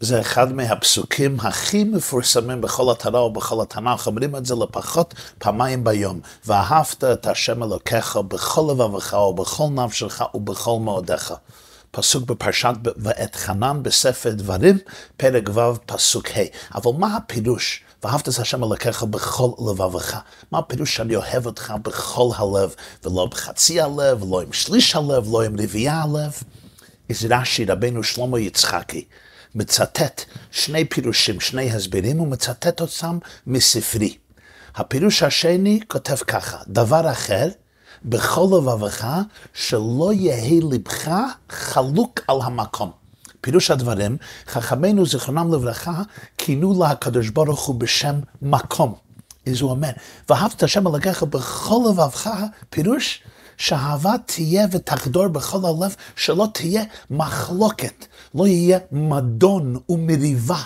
זה אחד מהפסוקים הכי מפורסמים בכל התורה ובכל התנ"ך, אומרים את זה לפחות פעמיים ביום. ואהבת את השם אלוקיך בכל לבבך ובכל נפשך ובכל מאודיך. פסוק בפרשת ואת חנן בספר דברים, פרק ו', פסוק ה'. אבל מה הפירוש? ואהבת את השם אלוקיך בכל לבבך. מה הפירוש שאני אוהב אותך בכל הלב, ולא בחצי הלב, ולא עם שליש הלב, לא עם רביעייה הלב? איזה רש"י, רבנו שלמה יצחקי. מצטט שני פירושים, שני הסברים, הוא מצטט אותם מספרי. הפירוש השני כותב ככה, דבר אחר, בכל לבבך, שלא יהא לבך חלוק על המקום. פירוש הדברים, חכמינו זיכרונם לברכה, כינו לה הקדוש ברוך הוא בשם מקום. אז הוא אומר, ואהבת השם אלוקיך בכל לבבך, פירוש שהאהבה תהיה ותחדור בכל הלב, שלא תהיה מחלוקת, לא יהיה מדון ומריבה.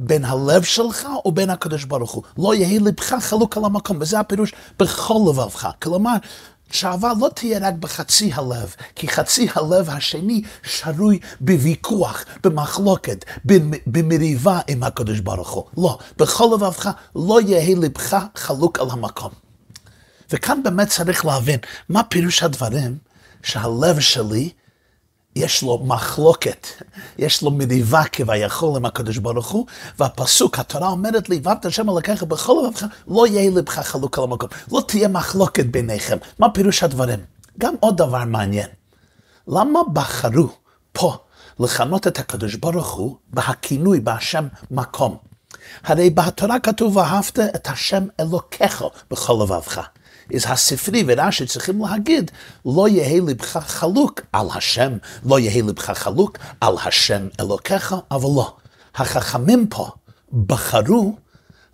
בין הלב שלך ובין הקדוש ברוך הוא. לא יהי לבך חלוק על המקום, וזה הפירוש בכל לבבך. כלומר, שאהבה לא תהיה רק בחצי הלב, כי חצי הלב השני שרוי בוויכוח, במחלוקת, במריבה עם הקדוש ברוך הוא. לא, בכל לבבך לא יהי לבך חלוק על המקום. וכאן באמת צריך להבין מה פירוש הדברים שהלב שלי יש לו מחלוקת, יש לו מריבה כביכול עם הקדוש ברוך הוא, והפסוק, התורה אומרת לי, ואהבת השם אלוקיך בכל לבבך, לא יהיה לבך חלוק על המקום, לא תהיה מחלוקת ביניכם. מה פירוש הדברים? גם עוד דבר מעניין, למה בחרו פה לכנות את הקדוש ברוך הוא בהכינוי, בהשם מקום? הרי בתורה כתוב, ואהבת את השם אלוקיך בכל לבבך. אז הספרי ורש"י צריכים להגיד, לא יהא לבך חלוק על השם, לא יהא לבך חלוק על השם אלוקיך, אבל לא. החכמים פה בחרו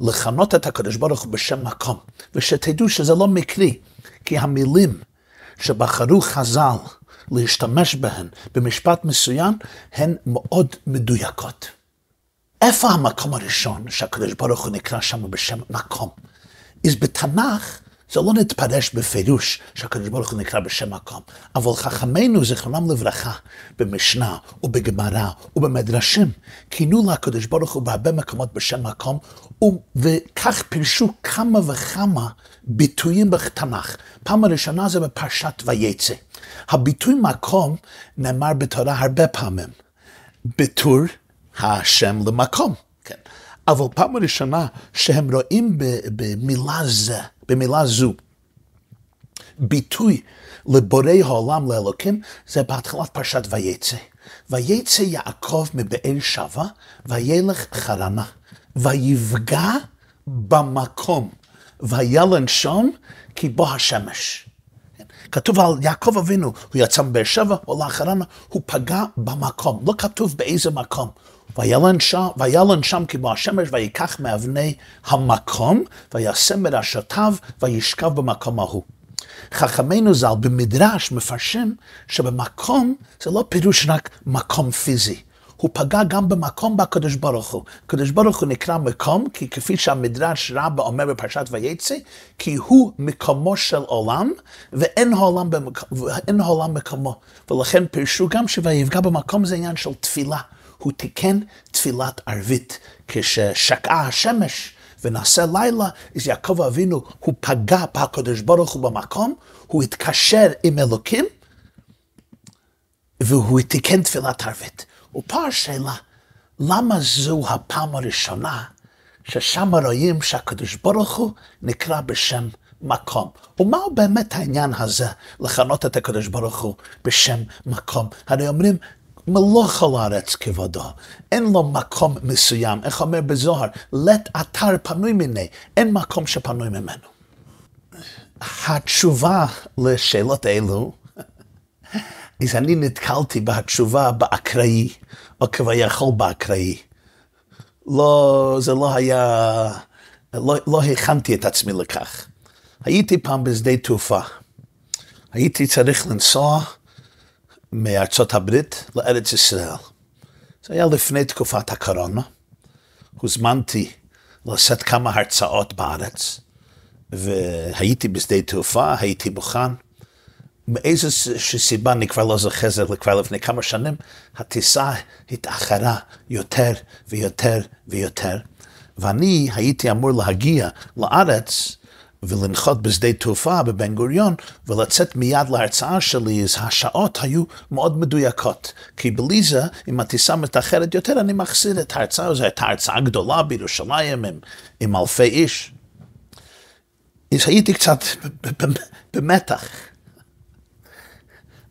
לכנות את הקדוש ברוך הוא בשם מקום, ושתדעו שזה לא מקרי, כי המילים שבחרו חז"ל להשתמש בהן במשפט מסוים, הן מאוד מדויקות. איפה המקום הראשון שהקדוש ברוך הוא נקרא שם בשם מקום? אז בתנ"ך זה לא נתפרש בפירוש שהקדוש ברוך הוא נקרא בשם מקום, אבל חכמינו, זיכרונם לברכה, במשנה ובגמרא ובמדרשים, כינו לקדוש ברוך הוא בהרבה מקומות בשם מקום, וכך פירשו כמה וכמה ביטויים בתנ"ך. פעם הראשונה זה בפרשת ויצא. הביטוי מקום נאמר בתורה הרבה פעמים, בתור השם למקום. כן. אבל פעם ראשונה שהם רואים במילה זה, במילה זו. ביטוי לבורא העולם לאלוקים זה בהתחלת פרשת ויצא. ויצא יעקב מבאר שבע וילך חרנה ויפגע במקום וילן שם כי בו השמש. כתוב על יעקב אבינו, הוא יצא מבאר שבע, הוא הלך חרנה, הוא פגע במקום, לא כתוב באיזה מקום. וילן שם, כמו השמש, ויקח מאבני המקום, וישם מרשתיו, וישכב במקום ההוא. חכמינו ז"ל במדרש מפרשים שבמקום זה לא פירוש רק מקום פיזי. הוא פגע גם במקום בקדוש ברוך הוא. קדוש ברוך הוא נקרא מקום, כי כפי שהמדרש רבה אומר בפרשת ויצא, כי הוא מקומו של עולם, ואין העולם, במק... ואין העולם מקומו. ולכן פירשו גם שויפגע במקום זה עניין של תפילה. הוא תיקן תפילת ערבית. כששקעה השמש ונעשה לילה, אז יעקב אבינו, הוא פגע בקדוש ברוך הוא במקום, הוא התקשר עם אלוקים, והוא תיקן תפילת ערבית. ופה השאלה, למה זו הפעם הראשונה ששם רואים שהקדוש ברוך הוא נקרא בשם מקום. ומהו באמת העניין הזה, לכנות את הקדוש ברוך הוא בשם מקום? הרי אומרים, מלוך על הארץ כבודו, אין לו מקום מסוים, איך אומר בזוהר, לט אתר פנוי מיני, אין מקום שפנוי ממנו. התשובה לשאלות אלו, אז אני נתקלתי בתשובה באקראי, או כביכול באקראי. לא, זה לא היה, לא, לא הכנתי את עצמי לכך. הייתי פעם בשדה תעופה. הייתי צריך לנסוע מארצות הברית לארץ ישראל. זה היה לפני תקופת הקורונה. הוזמנתי לשאת כמה הרצאות בארץ, והייתי בשדה תעופה, הייתי מוכן, מאיזו סיבה, אני כבר לא זוכר, זה כבר לפני כמה שנים, הטיסה התאחרה יותר ויותר ויותר, ואני הייתי אמור להגיע לארץ ולנחות בשדה תעופה בבן גוריון ולצאת מיד להרצאה שלי, אז השעות היו מאוד מדויקות. כי בלי זה, אם הטיסה מתאחרת יותר, אני מחסיר את ההרצאה. זו הייתה הרצאה גדולה בירושלים עם, עם אלפי איש. אז הייתי קצת במתח.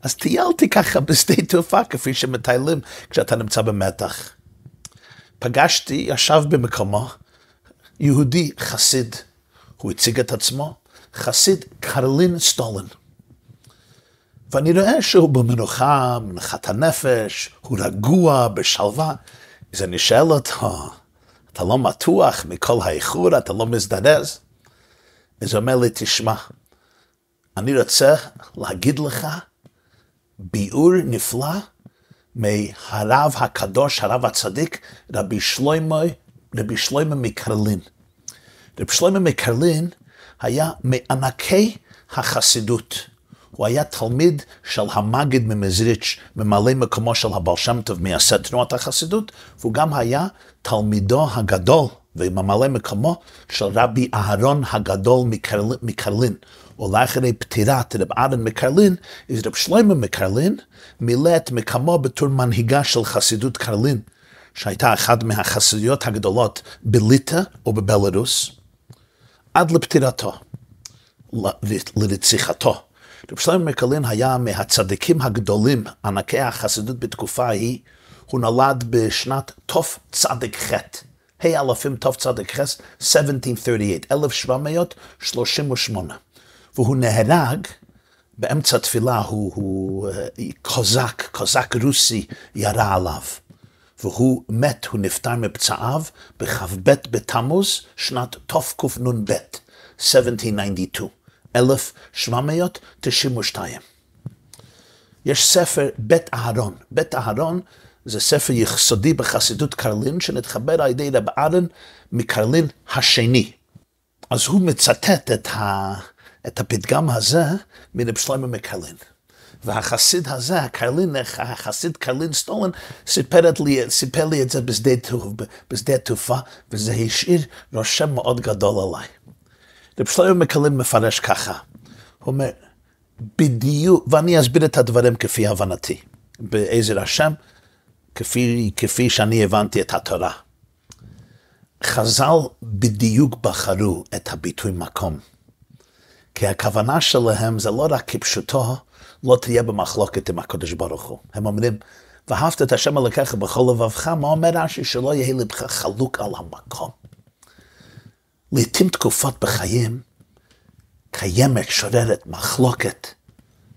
אז טיילתי ככה בשדה תעופה, כפי שמטיילים כשאתה נמצא במתח. פגשתי, ישב במקומו, יהודי חסיד. הוא הציג את עצמו, חסיד קרלין סטולן. ואני רואה שהוא במנוחה, מנחת הנפש, הוא רגוע, בשלווה. אז אני שואל אותו, אתה לא מתוח מכל האיחור, אתה לא מזדרז? אז הוא אומר לי, תשמע, אני רוצה להגיד לך ביאור נפלא מהרב הקדוש, הרב הצדיק, רבי שלמה, רבי שלמה מקרלין. רב שלמה מקרלין היה מענקי החסידות. הוא היה תלמיד של המגיד ממזריץ', ממלא מקומו של הבעל שם טוב, מייסד תנועת החסידות, והוא גם היה תלמידו הגדול וממלא מקומו של רבי אהרון הגדול מקרלין. מקרלין. ולאחרי פטירת רב אהרון מקרלין, אז רב שלמה מקרלין מילא את מקומו בתור מנהיגה של חסידות קרלין, שהייתה אחת מהחסידויות הגדולות בליטא או בבלרוס. עד לפטירתו, לרציחתו. רב שלמה מקלין היה מהצדיקים הגדולים, ענקי החסידות בתקופה ההיא, הוא נולד בשנת תצ"ח, ה' אלפים תצ"ח, 1738, 1738, והוא נהרג באמצע תפילה, הוא, הוא קוזק, קוזק רוסי ירה עליו. והוא מת, הוא נפטר מפצעיו בכ"ב בתמוז, שנת תקנ"ב, 1792, 1792. יש ספר בית אהרון. בית אהרון זה ספר יסודי בחסידות קרלין, שנתחבר על ידי רב אהרון מקרלין השני. אז הוא מצטט את, ה, את הפתגם הזה מרב שלמה מקרלין. והחסיד הזה, הקרלין, החסיד קרלין סטולן, סיפר לי, סיפר לי את זה בשדה, בשדה תעופה, וזה השאיר רושם מאוד גדול עליי. רב שלמה מקרלין מפרש ככה, הוא אומר, בדיוק, ואני אסביר את הדברים כפי הבנתי, בעזר השם, כפי, כפי שאני הבנתי את התורה. חז"ל בדיוק בחרו את הביטוי מקום. כי הכוונה שלהם זה לא רק כפשוטו, לא תהיה במחלוקת עם הקדוש ברוך הוא. הם אומרים, ואהבת את השם אלוקיך בכל לבבך, מה אומר רש"י? שלא יהיה לבך חלוק על המקום. לעתים תקופות בחיים קיימת, שוררת מחלוקת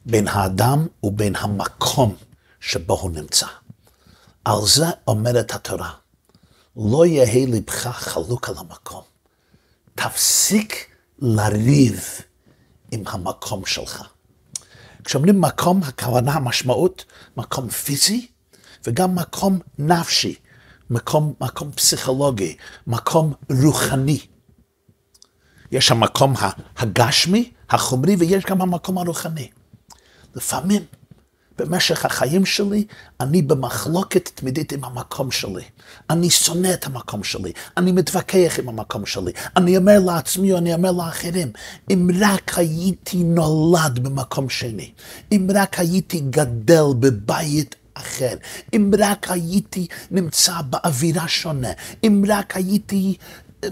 בין האדם ובין המקום שבו הוא נמצא. על זה אומרת התורה, לא יהא לבך חלוק על המקום. תפסיק לריב עם המקום שלך. כשאומרים מקום, הכוונה, המשמעות, מקום פיזי וגם מקום נפשי, מקום, מקום פסיכולוגי, מקום רוחני. יש המקום הגשמי, החומרי, ויש גם המקום הרוחני. לפעמים במשך החיים שלי, אני במחלוקת תמידית עם המקום שלי. אני שונא את המקום שלי, אני מתווכח עם המקום שלי. אני אומר לעצמי, אני אומר לאחרים, אם רק הייתי נולד במקום שני, אם רק הייתי גדל בבית אחר, אם רק הייתי נמצא באווירה שונה, אם רק הייתי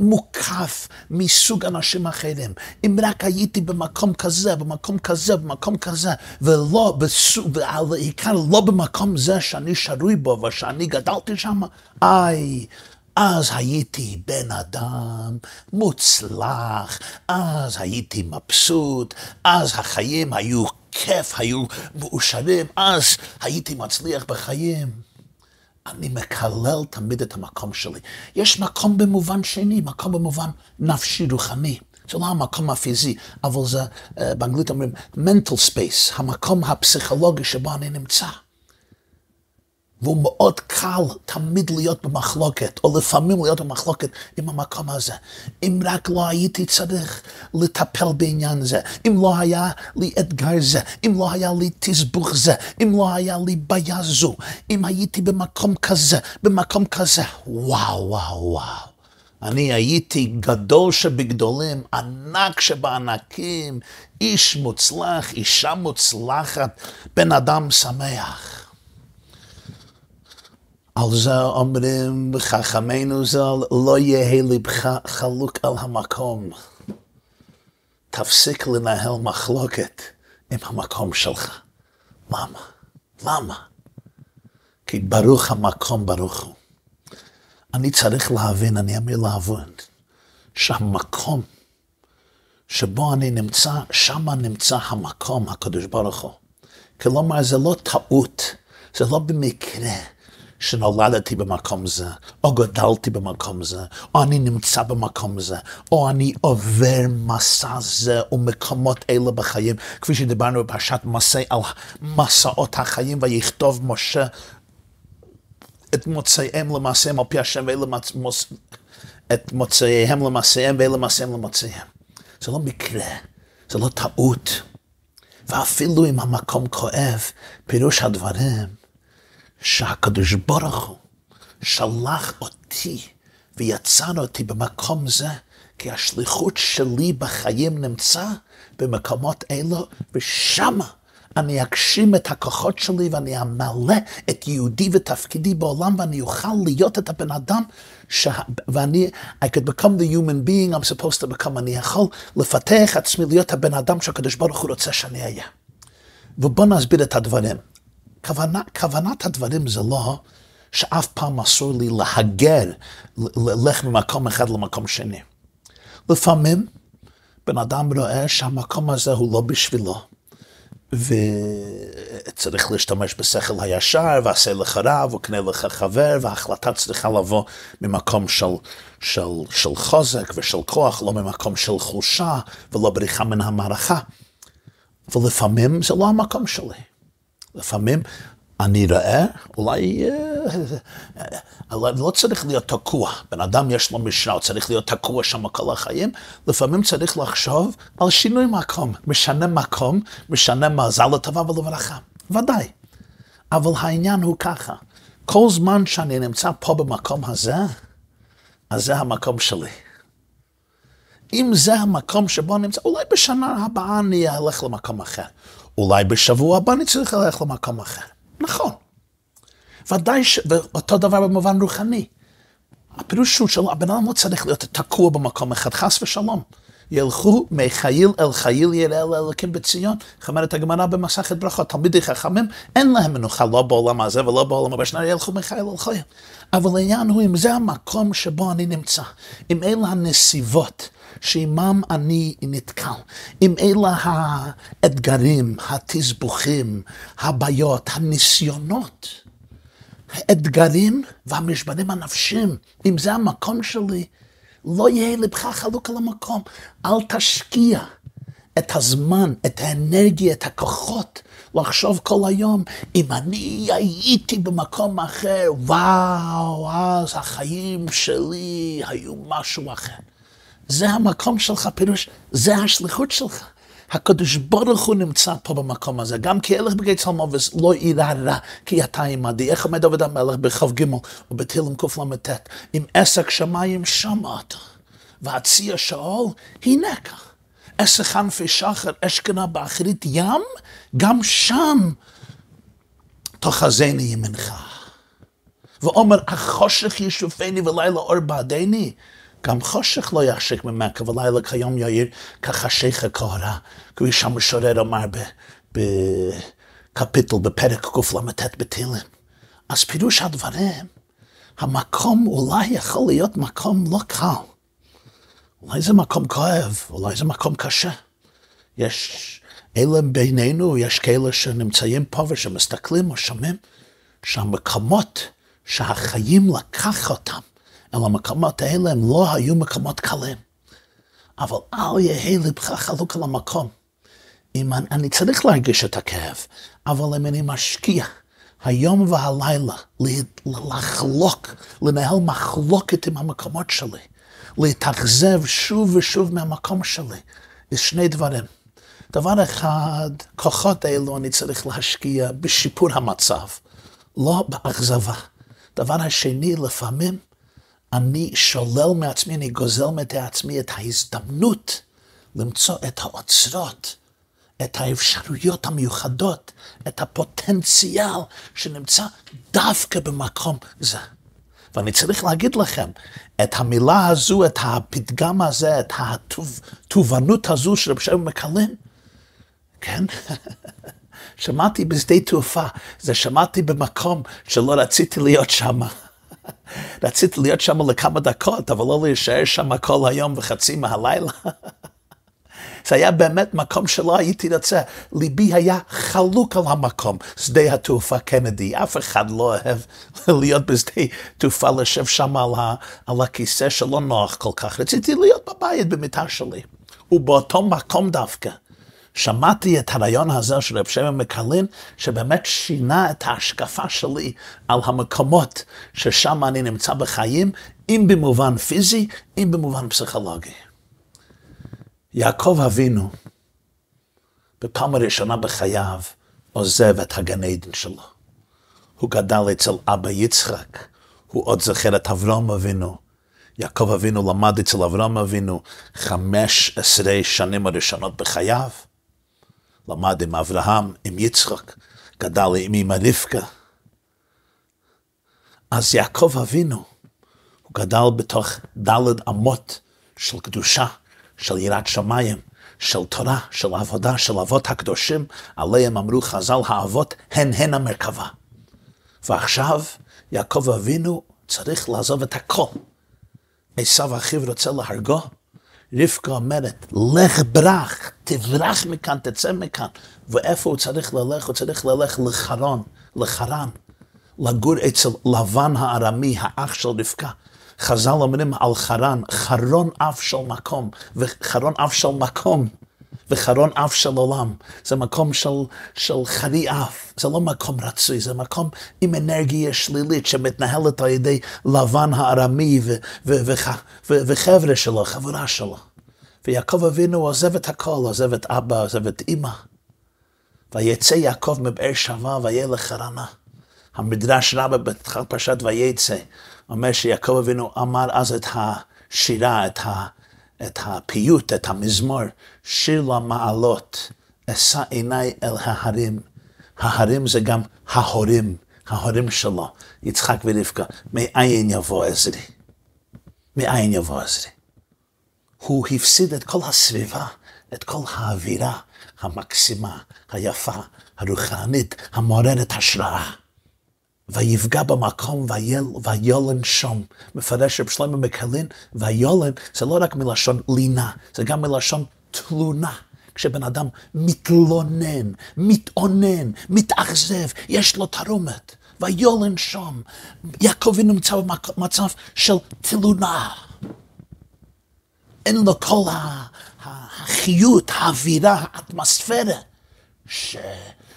מוקף מסוג אנשים אחרים. אם רק הייתי במקום כזה, במקום כזה, במקום כזה, ולא, בעיקר לא במקום זה שאני שרוי בו ושאני גדלתי שם, איי, אז הייתי בן אדם מוצלח, אז הייתי מבסוט, אז החיים היו כיף, היו מאושרים, אז הייתי מצליח בחיים. אני מקלל תמיד את המקום שלי. יש מקום במובן שני, מקום במובן נפשי רוחני. זה לא המקום הפיזי, אבל זה, uh, באנגלית אומרים mental space, המקום הפסיכולוגי שבו אני נמצא. והוא מאוד קל תמיד להיות במחלוקת, או לפעמים להיות במחלוקת עם המקום הזה. אם רק לא הייתי צריך לטפל בעניין זה, אם לא היה לי אתגר זה, אם לא היה לי תסבוך זה, אם לא היה לי בעיה זו, אם הייתי במקום כזה, במקום כזה, וואו, וואו, וואו. אני הייתי גדול שבגדולים, ענק שבענקים, איש מוצלח, אישה מוצלחת, בן אדם שמח. על זה אומרים חכמינו ז"ל, לא יהא לבך חלוק על המקום. תפסיק לנהל מחלוקת עם המקום שלך. למה? למה? כי ברוך המקום ברוך הוא. אני צריך להבין, אני אמיר להבין, שהמקום שבו אני נמצא, שם נמצא המקום, הקדוש ברוך הוא. כלומר, זה לא טעות, זה לא במקרה. שנולדתי במקום זה, או גדלתי במקום זה, או אני נמצא במקום זה, או אני עובר מסע זה ומקומות אלה בחיים, כפי שדיברנו בפרשת מסע על מסעות החיים, ויכתוב משה את מוצאיהם למעשיהם על פי השם ולמוס... את מוצאיהם למעשיהם ולמעשיהם למוצאיהם. זה לא מקרה, זה לא טעות. ואפילו אם המקום כואב, פירוש הדברים שהקדוש ברוך הוא שלח אותי ויצר אותי במקום זה, כי השליחות שלי בחיים נמצא במקומות אלו, ושמה אני אגשים את הכוחות שלי ואני אמלא את יהודי ותפקידי בעולם ואני אוכל להיות את הבן אדם ש... ואני, I could become the human being I'm supposed to become, אני יכול לפתח עצמי להיות הבן אדם שהקדוש ברוך הוא רוצה שאני אהיה. ובואו נסביר את הדברים. כוונה, כוונת הדברים זה לא שאף פעם אסור לי להגר, ללך ממקום אחד למקום שני. לפעמים בן אדם רואה שהמקום הזה הוא לא בשבילו, וצריך להשתמש בשכל הישר, ועשה לך רב, וקנה לך חבר, וההחלטה צריכה לבוא ממקום של, של, של חוזק ושל כוח, לא ממקום של חולשה, ולא בריחה מן המערכה. ולפעמים זה לא המקום שלי. לפעמים אני רואה, אולי אה, לא צריך להיות תקוע. בן אדם יש לו משנה, הוא צריך להיות תקוע שם כל החיים. לפעמים צריך לחשוב על שינוי מקום. משנה מקום, משנה מזל לטובה ולברכה. ודאי. אבל העניין הוא ככה, כל זמן שאני נמצא פה במקום הזה, אז זה המקום שלי. אם זה המקום שבו אני נמצא, אולי בשנה הבאה אני אלך למקום אחר. אולי בשבוע הבא אני צריך ללכת למקום אחר. נכון. ודאי, ש... ואותו דבר במובן רוחני. הפירוש הוא שהבן אדם לא צריך להיות תקוע במקום אחד, חס ושלום. ילכו מחיל אל חיל יראה אל אלוקים בציון. איך אומרת הגמרא במסכת ברכות, תלמידי חכמים, אין להם מנוחה לא בעולם הזה ולא בעולם הבא, שנראה ילכו מחיל אל חיל. אבל העניין הוא אם זה המקום שבו אני נמצא, אם אלה הנסיבות שעימם אני נתקל, אם אלה האתגרים, התסבוכים, הבעיות, הניסיונות, האתגרים והמשברים הנפשיים, אם זה המקום שלי, לא יהיה לבך חלוק על המקום. אל תשקיע את הזמן, את האנרגיה, את הכוחות, לחשוב כל היום, אם אני הייתי במקום אחר, וואו, אז החיים שלי היו משהו אחר. זה המקום שלך, פירוש, זה השליחות שלך. הקדוש ברוך הוא נמצא פה במקום הזה, גם כי אלך בגי צלמובס לא יירא רע, כי אתה עמדי. איך עומד עובד המלך בכ"ג ובתהילים קל"ט, עם עסק שמיים שמה אתה, והציע שאול, כך. עסק ענפי שחר, אשכנה באחרית ים, גם שם תאחזני ימינך. ואומר, החושך ישופני ולילה אור בעדני. גם חושך לא יחשק ממכה, ולילה כיום יאיר כחשיך הקהרה, כפי שהמשורר אמר בקפיטל, בפרק קל"ט בתהילים. אז פירוש הדברים, המקום אולי יכול להיות מקום לא קל. אולי זה מקום כואב, אולי זה מקום קשה. יש אלה בינינו, יש כאלה שנמצאים פה ושמסתכלים או שומעים, שהמקומות שהחיים לקח אותם אל המקומות האלה הם לא היו מקומות קלים. אבל אל יהא לבך חלוק על המקום. אם אני, אני צריך להרגיש את הכאב, אבל אם אני משקיע היום והלילה, לחלוק, לנהל מחלוקת עם המקומות שלי, להתאכזב שוב ושוב מהמקום שלי, זה שני דברים. דבר אחד, כוחות אלו אני צריך להשקיע בשיפור המצב, לא באכזבה. דבר השני, לפעמים אני שולל מעצמי, אני גוזל מעצמי את ההזדמנות למצוא את האוצרות, את האפשרויות המיוחדות, את הפוטנציאל שנמצא דווקא במקום זה. ואני צריך להגיד לכם, את המילה הזו, את הפתגם הזה, את התובנות הזו של רב שלום מקלם, כן? שמעתי בשדה תעופה, זה שמעתי במקום שלא רציתי להיות שם. רציתי להיות שם לכמה דקות, אבל לא להישאר שם כל היום וחצי מהלילה. זה היה באמת מקום שלא הייתי רוצה. ליבי היה חלוק על המקום, שדה התעופה קנדי. אף אחד לא אוהב להיות בשדה תעופה, לשב שם על, ה, על הכיסא שלא נוח כל כך. רציתי להיות בבית במיטה שלי. ובאותו מקום דווקא. שמעתי את הרעיון הזה של רב שמעון מקלין, שבאמת שינה את ההשקפה שלי על המקומות ששם אני נמצא בחיים, אם במובן פיזי, אם במובן פסיכולוגי. יעקב אבינו, בפעם הראשונה בחייו, עוזב את הגן עדן שלו. הוא גדל אצל אבא יצחק, הוא עוד זוכר את אברהם אבינו. יעקב אבינו למד אצל אברהם אבינו חמש עשרה שנים הראשונות בחייו. למד עם אברהם, עם יצחק, גדל עם אמא רבקה. אז יעקב אבינו, הוא גדל בתוך דלת אמות של קדושה, של יראת שמיים, של תורה, של עבודה, של אבות הקדושים, עליהם אמרו חז"ל, האבות הן הן המרכבה. ועכשיו יעקב אבינו צריך לעזוב את הכל. עשיו אחיו רוצה להרגו, רבקה אומרת, לך ברח, תברח מכאן, תצא מכאן. ואיפה הוא צריך ללך? הוא צריך ללך לחרון, לחרן, לגור אצל לבן הארמי, האח של רבקה. חז"ל אומרים על חרן, חרון אף של מקום, וחרון אף של מקום, וחרון אף של עולם. זה מקום של, של חרי אף, זה לא מקום רצוי, זה מקום עם אנרגיה שלילית שמתנהלת על ידי לבן הארמי וחבר'ה שלו, חברה שלו. ויעקב אבינו עוזב את הכל, עוזב את אבא, עוזב את אימא. ויצא יעקב מבאר שבע ויהיה לחרנה. המדרש רבה בתחילת פרשת ויצא אומר שיעקב אבינו אמר אז את השירה, את, ה, את הפיוט, את המזמור, שיר למעלות, אשא עיניי אל ההרים. ההרים זה גם ההורים, ההורים שלו, יצחק ורבקה. מאין יבוא עזרי? מאין יבוא עזרי? הוא הפסיד את כל הסביבה, את כל האווירה המקסימה, היפה, הרוחנית, המעוררת השראה. ויפגע במקום ויולן שום. מפרש רב שלמה מקלין, ויולן זה לא רק מלשון לינה, זה גם מלשון תלונה. כשבן אדם מתלונן, מתאונן, מתאכזב, יש לו תרומת. ויולן שום. יעקב נמצא במצב של תלונה. אין לו כל החיות, האווירה, האטמוספירה,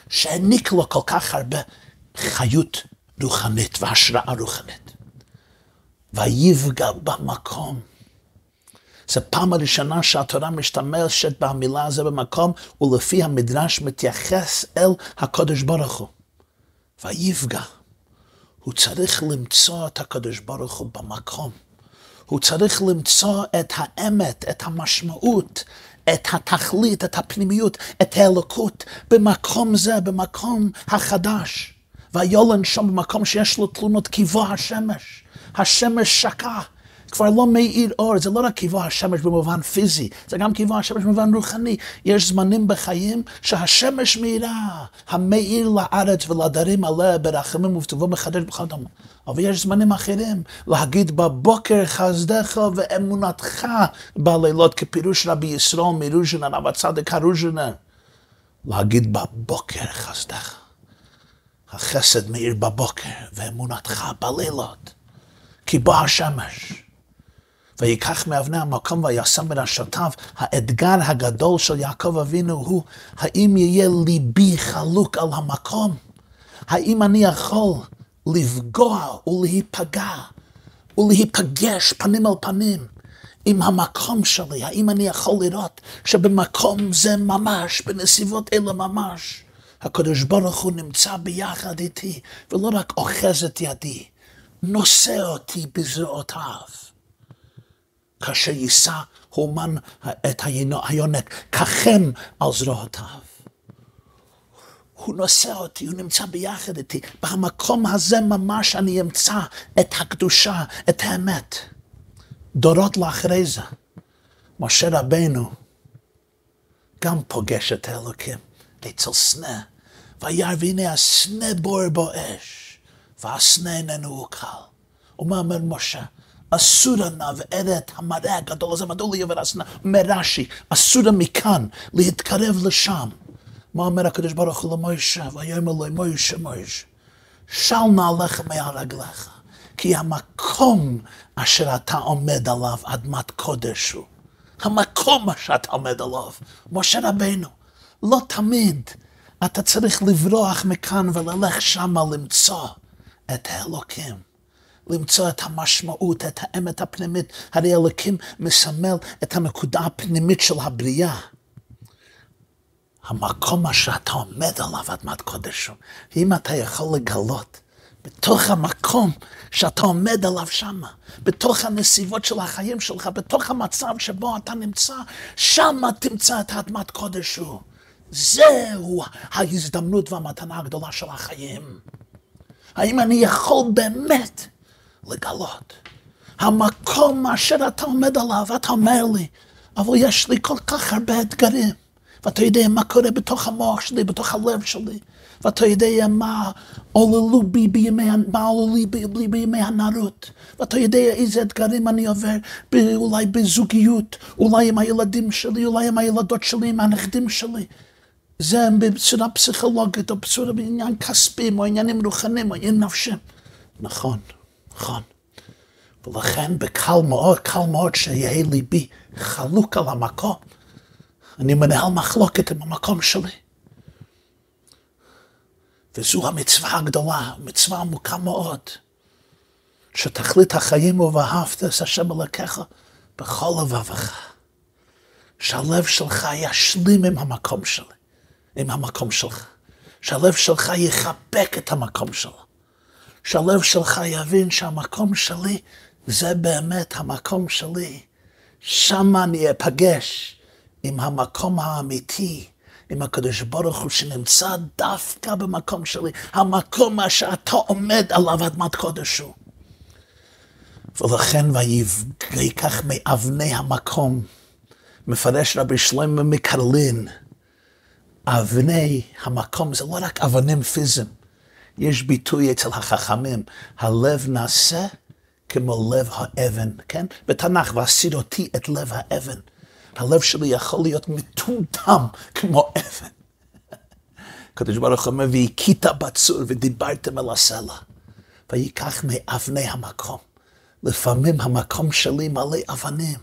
שהעניק לו כל כך הרבה חיות רוחנית והשראה רוחנית. ויפגע במקום. זו פעם הראשונה שהתורה משתמשת במילה הזו במקום, ולפי המדרש מתייחס אל הקדוש ברוך הוא. ויפגע. הוא צריך למצוא את הקדוש ברוך הוא במקום. הוא צריך למצוא את האמת, את המשמעות, את התכלית, את הפנימיות, את האלוקות, במקום זה, במקום החדש. ויולן שם במקום שיש לו תלונות קיבוע השמש. השמש שקע, כבר לא מאיר אור, זה לא רק קיבוע השמש במובן פיזי, זה גם קיבוע השמש במובן רוחני. יש זמנים בחיים שהשמש מאירה, המאיר לארץ ולדרים עליה ברחמים ובטובו מחדש בכל דם. אבל יש זמנים אחרים, להגיד בבוקר חסדך ואמונתך בלילות, כפירוש רבי ישראל מרוז'נר, רב הצדיק הרוז'נר. להגיד בבוקר חסדך. החסד מאיר בבוקר, ואמונתך בלילות, כי בא השמש. ויקח מאבני המקום וישם מראשותיו. האתגר הגדול של יעקב אבינו הוא, האם יהיה ליבי חלוק על המקום? האם אני יכול לפגוע ולהיפגע ולהיפגש פנים על פנים עם המקום שלי? האם אני יכול לראות שבמקום זה ממש, בנסיבות אלה ממש, הקדוש ברוך הוא נמצא ביחד איתי, ולא רק אוחז את ידי, נושא אותי בזרועותיו. כאשר יישא הומן את היונק, כחם על זרועותיו. הוא נושא אותי, הוא נמצא ביחד איתי. במקום הזה ממש אני אמצא את הקדושה, את האמת. דורות לאחרי זה, משה רבנו גם פוגש את האלוקים אצל סנה. וירא והנה הסנה בור בו אש, והסנה איננו קל. ומה אומר משה? אסור נא ואראה את המראה הגדול הזה, מדוע לי עובר הסנה? אומר רש"י, אסור מכאן להתקרב לשם. מה אומר הקדוש ברוך הוא למוישה? ויאמר לו מוישה מוישה, של נעליך מעל רגליך, כי המקום אשר אתה עומד עליו אדמת קודש הוא. המקום אשר אתה עומד עליו, משה רבנו, לא תמיד אתה צריך לברוח מכאן וללך שמה למצוא את האלוקים. למצוא את המשמעות, את האמת הפנימית. הרי אלוקים מסמל את הנקודה הפנימית של הבריאה. המקום שאתה עומד עליו אדמת קודש הוא. אם אתה יכול לגלות בתוך המקום שאתה עומד עליו שמה, בתוך הנסיבות של החיים שלך, בתוך המצב שבו אתה נמצא, שמה תמצא את אדמת קודש הוא. זהו ההזדמנות והמתנה הגדולה של החיים. האם אני יכול באמת לגלות המקום אשר אתה עומד עליו, אתה אומר לי, אבל יש לי כל כך הרבה אתגרים, ואתה יודע מה קורה בתוך המוח שלי, בתוך הלב שלי, ואתה יודע מה עוללו בי בימי, מה עוללו בי בימי הנערות, ואתה יודע איזה אתגרים אני עובר, אולי בזוגיות, אולי עם הילדים שלי, אולי עם הילדות שלי, עם הנכדים שלי. זה בצורה פסיכולוגית, או בצורה בעניין כספי, או עניינים רוחניים, או עניין נפשי. נכון, נכון. ולכן בקל מאוד, קל מאוד שיהיה ליבי חלוק על המקום. אני מנהל מחלוקת עם המקום שלי. וזו המצווה הגדולה, מצווה עמוקה מאוד, שתכלית החיים ובאהבת את השם אלוקיך בכל לבבך. שהלב שלך ישלים עם המקום שלי. עם המקום שלך. שהלב שלך יחבק את המקום שלו. שהלב שלך יבין שהמקום שלי זה באמת המקום שלי. שם אני אפגש עם המקום האמיתי, עם הקדוש ברוך הוא שנמצא דווקא במקום שלי, המקום שאתה עומד עליו אדמת קודש הוא. ולכן ויקח מאבני המקום, מפרש רבי שלמה מקרלין, אבני המקום זה לא רק אבנים פיזיים, יש ביטוי אצל החכמים, הלב נעשה כמו לב האבן, כן? בתנ"ך, ועשית אותי את לב האבן. הלב שלי יכול להיות מטומטם כמו אבן. הקדוש ברוך הוא אומר, והכית בצור ודיברתם אל הסלע, ויקח מאבני המקום. לפעמים המקום שלי מלא אבנים.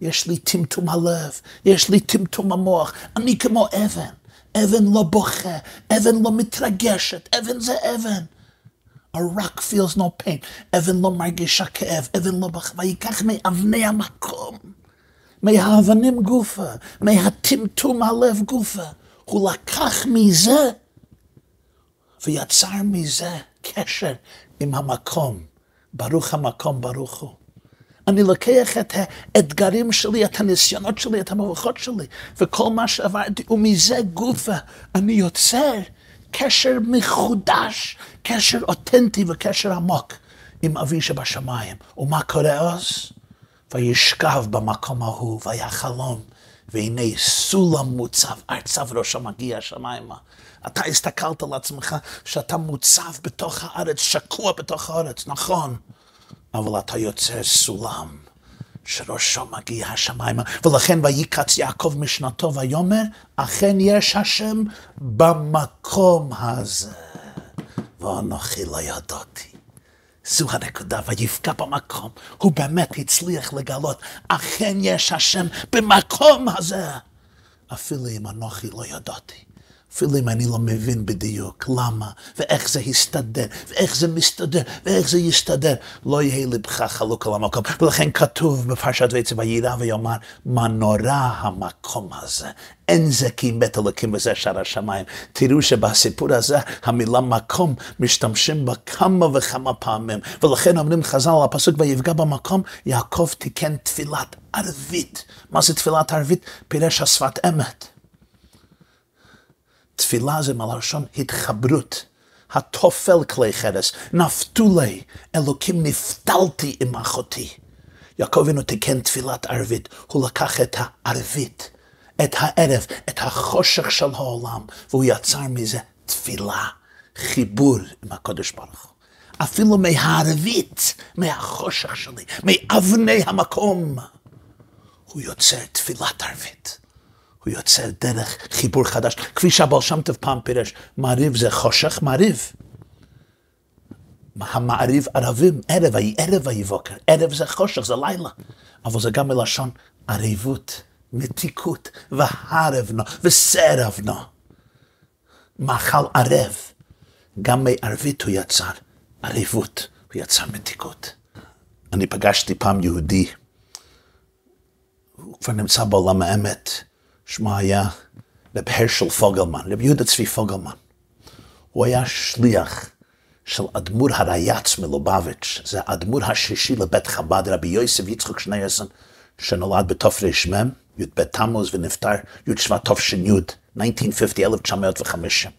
יש לי טמטום הלב, יש לי טמטום המוח, אני כמו אבן. אבן לא בוכה, אבן לא מתרגשת, אבן זה אבן. A rock feels no pain. אבן לא מרגישה כאב, אבן לא בוכה, ויקח מאבני המקום, מהאבנים גופה, מהטמטום הלב גופה. הוא לקח מזה ויצר מזה קשר עם המקום. ברוך המקום, ברוך הוא. אני לוקח את האתגרים שלי, את הניסיונות שלי, את המבוכות שלי, וכל מה שעברתי, ומזה גופה אני יוצר קשר מחודש, קשר אותנטי וקשר עמוק עם אבי שבשמיים. ומה קורה אז? וישכב במקום ההוא, והיה חלום, והנה סולם מוצב, ארצה וראשו מגיע השמיימה. אתה הסתכלת על עצמך שאתה מוצב בתוך הארץ, שקוע בתוך הארץ, נכון. אבל אתה יוצר סולם שראשו מגיע השמיימה, ולכן ויקץ יעקב משנתו ויאמר, אכן יש השם במקום הזה, ואנוכי לא ידעתי. זו הנקודה, ויפגע במקום. הוא באמת הצליח לגלות, אכן יש השם במקום הזה. אפילו אם אנוכי לא ידעתי. אפילו אם אני לא מבין בדיוק למה, ואיך זה הסתדר, ואיך זה מסתדר, ואיך זה יסתדר, לא יהיה לבך חלוק על המקום. ולכן כתוב בפרשת ויצא ויירא ויאמר, מה נורא המקום הזה. אין זה כי מת אלוקים וזה שער השמיים. תראו שבסיפור הזה המילה מקום משתמשים בה כמה וכמה פעמים. ולכן אומרים חז"ל על הפסוק ויפגע במקום, יעקב תיקן תפילת ערבית. מה זה תפילת ערבית? פירש השפת אמת. תפילה זה מלשון התחברות. התופל כלי חרס, נפתולי, אלוקים נפתלתי עם אחותי. יעקב אבינו תיקן תפילת ערבית, הוא לקח את הערבית, את הערב, את החושך של העולם, והוא יצר מזה תפילה, חיבור עם הקודש ברוך הוא. אפילו מהערבית, מהחושך שלי, מאבני המקום, הוא יוצר תפילת ערבית. הוא יוצר דרך חיבור חדש. כפי שהבעל שם טוב פעם פירש, מעריב זה חושך, מעריב. המעריב ערבים, ערב, ערב ויהי בוקר, ערב זה חושך, זה לילה. אבל זה גם מלשון עריבות, מתיקות, והרבנו, וסרבנו. מאכל ערב. גם מערבית הוא יצר עריבות, הוא יצר מתיקות. אני פגשתי פעם יהודי, הוא כבר נמצא בעולם האמת. שמו היה רב הרשל פוגלמן, רב יהודה צבי פוגלמן. הוא היה שליח של אדמו"ר הרייץ מלובביץ', זה האדמו"ר השישי לבית חב"ד, רבי יוסף יצחק שנייסון, שנולד בתרמ"ם, י"ב תמוז ונפטר י' שבט תש"י, 1950, 1950.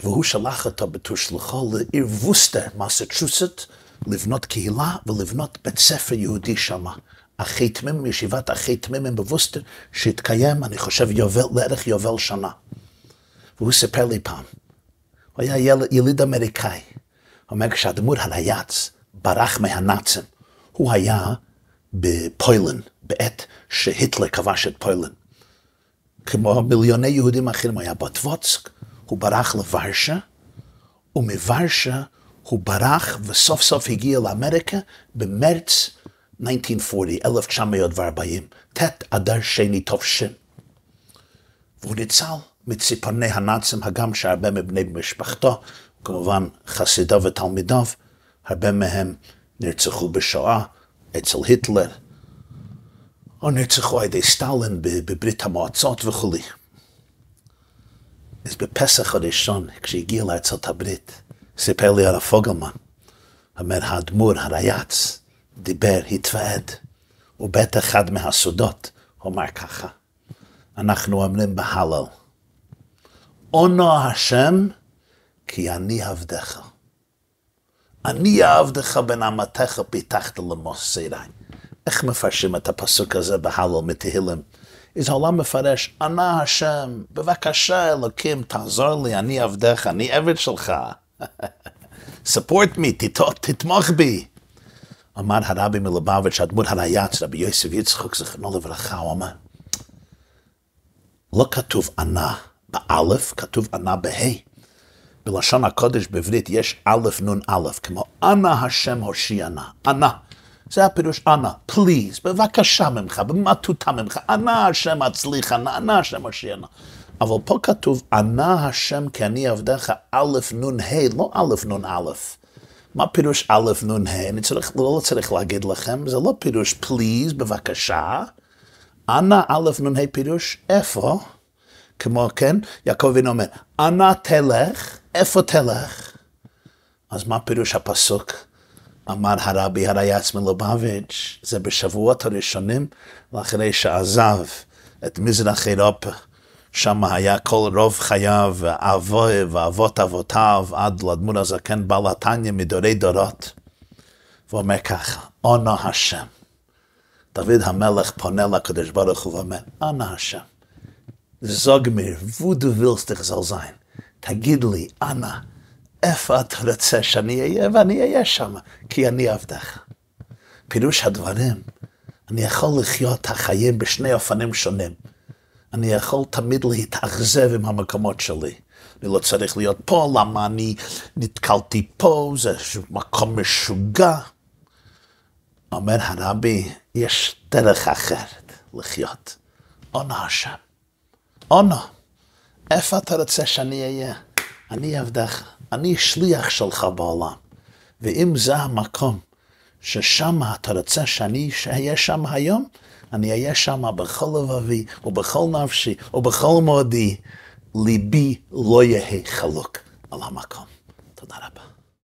והוא שלח אותו בתור שלוחו לעיר ווסטר, מסצ'וסט, לבנות קהילה ולבנות בית ספר יהודי שמה. אחי תמימים, ישיבת אחי תמימים בווסטר, שהתקיים, אני חושב, יובל, לערך יובל שנה. והוא סיפר לי פעם, הוא היה יל, יליד אמריקאי. הוא אומר, כשהדמות הרייץ ברח מהנאצים, הוא היה בפוילן, בעת שהיטלר כבש את פוילן. כמו מיליוני יהודים אחרים, הוא היה בטבוצק, הוא ברח לוורשה, ומוורשה הוא ברח וסוף סוף הגיע לאמריקה במרץ 1940, 1940, ט' אדר שני תופשין. והוא ניצל מציפורני הנאצים, הגם שהרבה מבני משפחתו, כמובן חסידיו ותלמידיו, הרבה מהם נרצחו בשואה אצל היטלר, או נרצחו על ידי סטלין בברית המועצות וכולי. אז בפסח הראשון, כשהגיע לארצות הברית, סיפר לי הרב פוגלמן, אומר האדמו"ר, הרייץ, דיבר, התוועד, ובית אחד מהסודות הוא אמר ככה, אנחנו אומרים בהלל, אונו השם כי אני עבדך. אני עבדך בין אמתך פיתחת למוסרי. איך מפרשים את הפסוק הזה בהלל מתהילים? אז העולם מפרש, ענה השם, בבקשה אלוקים, תעזור לי, אני עבדך, אני עבד שלך. support me, תתמוך בי. אמר הרבי מלובביץ', הדמות הרייץ, רבי יוסף יצחק, זכרונו לברכה, הוא אמר, לא כתוב ענה באלף, כתוב ענה בה'. בלשון הקודש בעברית יש א' נ' א', כמו אנא השם הושיענה, ענה. זה הפירוש אנא, פליז, בבקשה ממך, במטותא ממך, אנא השם הצליחנה, אנא השם הושיענה. אבל פה כתוב, ענה השם כי אני עבדך א' נ' ה', לא א' נ' א'. מה פירוש א' נ' ה'? אני צריך, לא צריך להגיד לכם, זה לא פירוש פליז, בבקשה. אנא א' נ' ה' פירוש איפה? כמו כן, יעקב אבינו אומר, אנא תלך, איפה תלך? אז מה פירוש הפסוק? אמר הרבי הרייץ מלובביץ', זה בשבועות הראשונים, לאחרי שעזב את מזרח אירופה. שם היה כל רוב חייו, אבוי ואבות אבותיו, עד לדמות הזקן בעל התניא מדורי דורות. והוא אומר ככה, אונו השם. דוד המלך פונה לקדוש ברוך הוא ואומר, אונו השם. זוג מיר, וודו וילסט תחזל זין. תגיד לי, אנא, איפה אתה רוצה שאני אהיה? ואני אהיה שם, כי אני עבדך. פירוש הדברים, אני יכול לחיות החיים בשני אופנים שונים. אני יכול תמיד להתאכזב עם המקומות שלי. אני לא צריך להיות פה, למה אני נתקלתי פה, זה מקום משוגע. אומר הרבי, יש דרך אחרת לחיות. עונה השם. עונה. איפה אתה רוצה שאני אהיה? אני עבדך, אני שליח שלך בעולם. ואם זה המקום ששם אתה רוצה שאני אהיה שם היום, אני אהיה שם בכל לבבי ובכל נפשי ובכל מאודי. ליבי לא יהא חלוק על המקום. תודה רבה.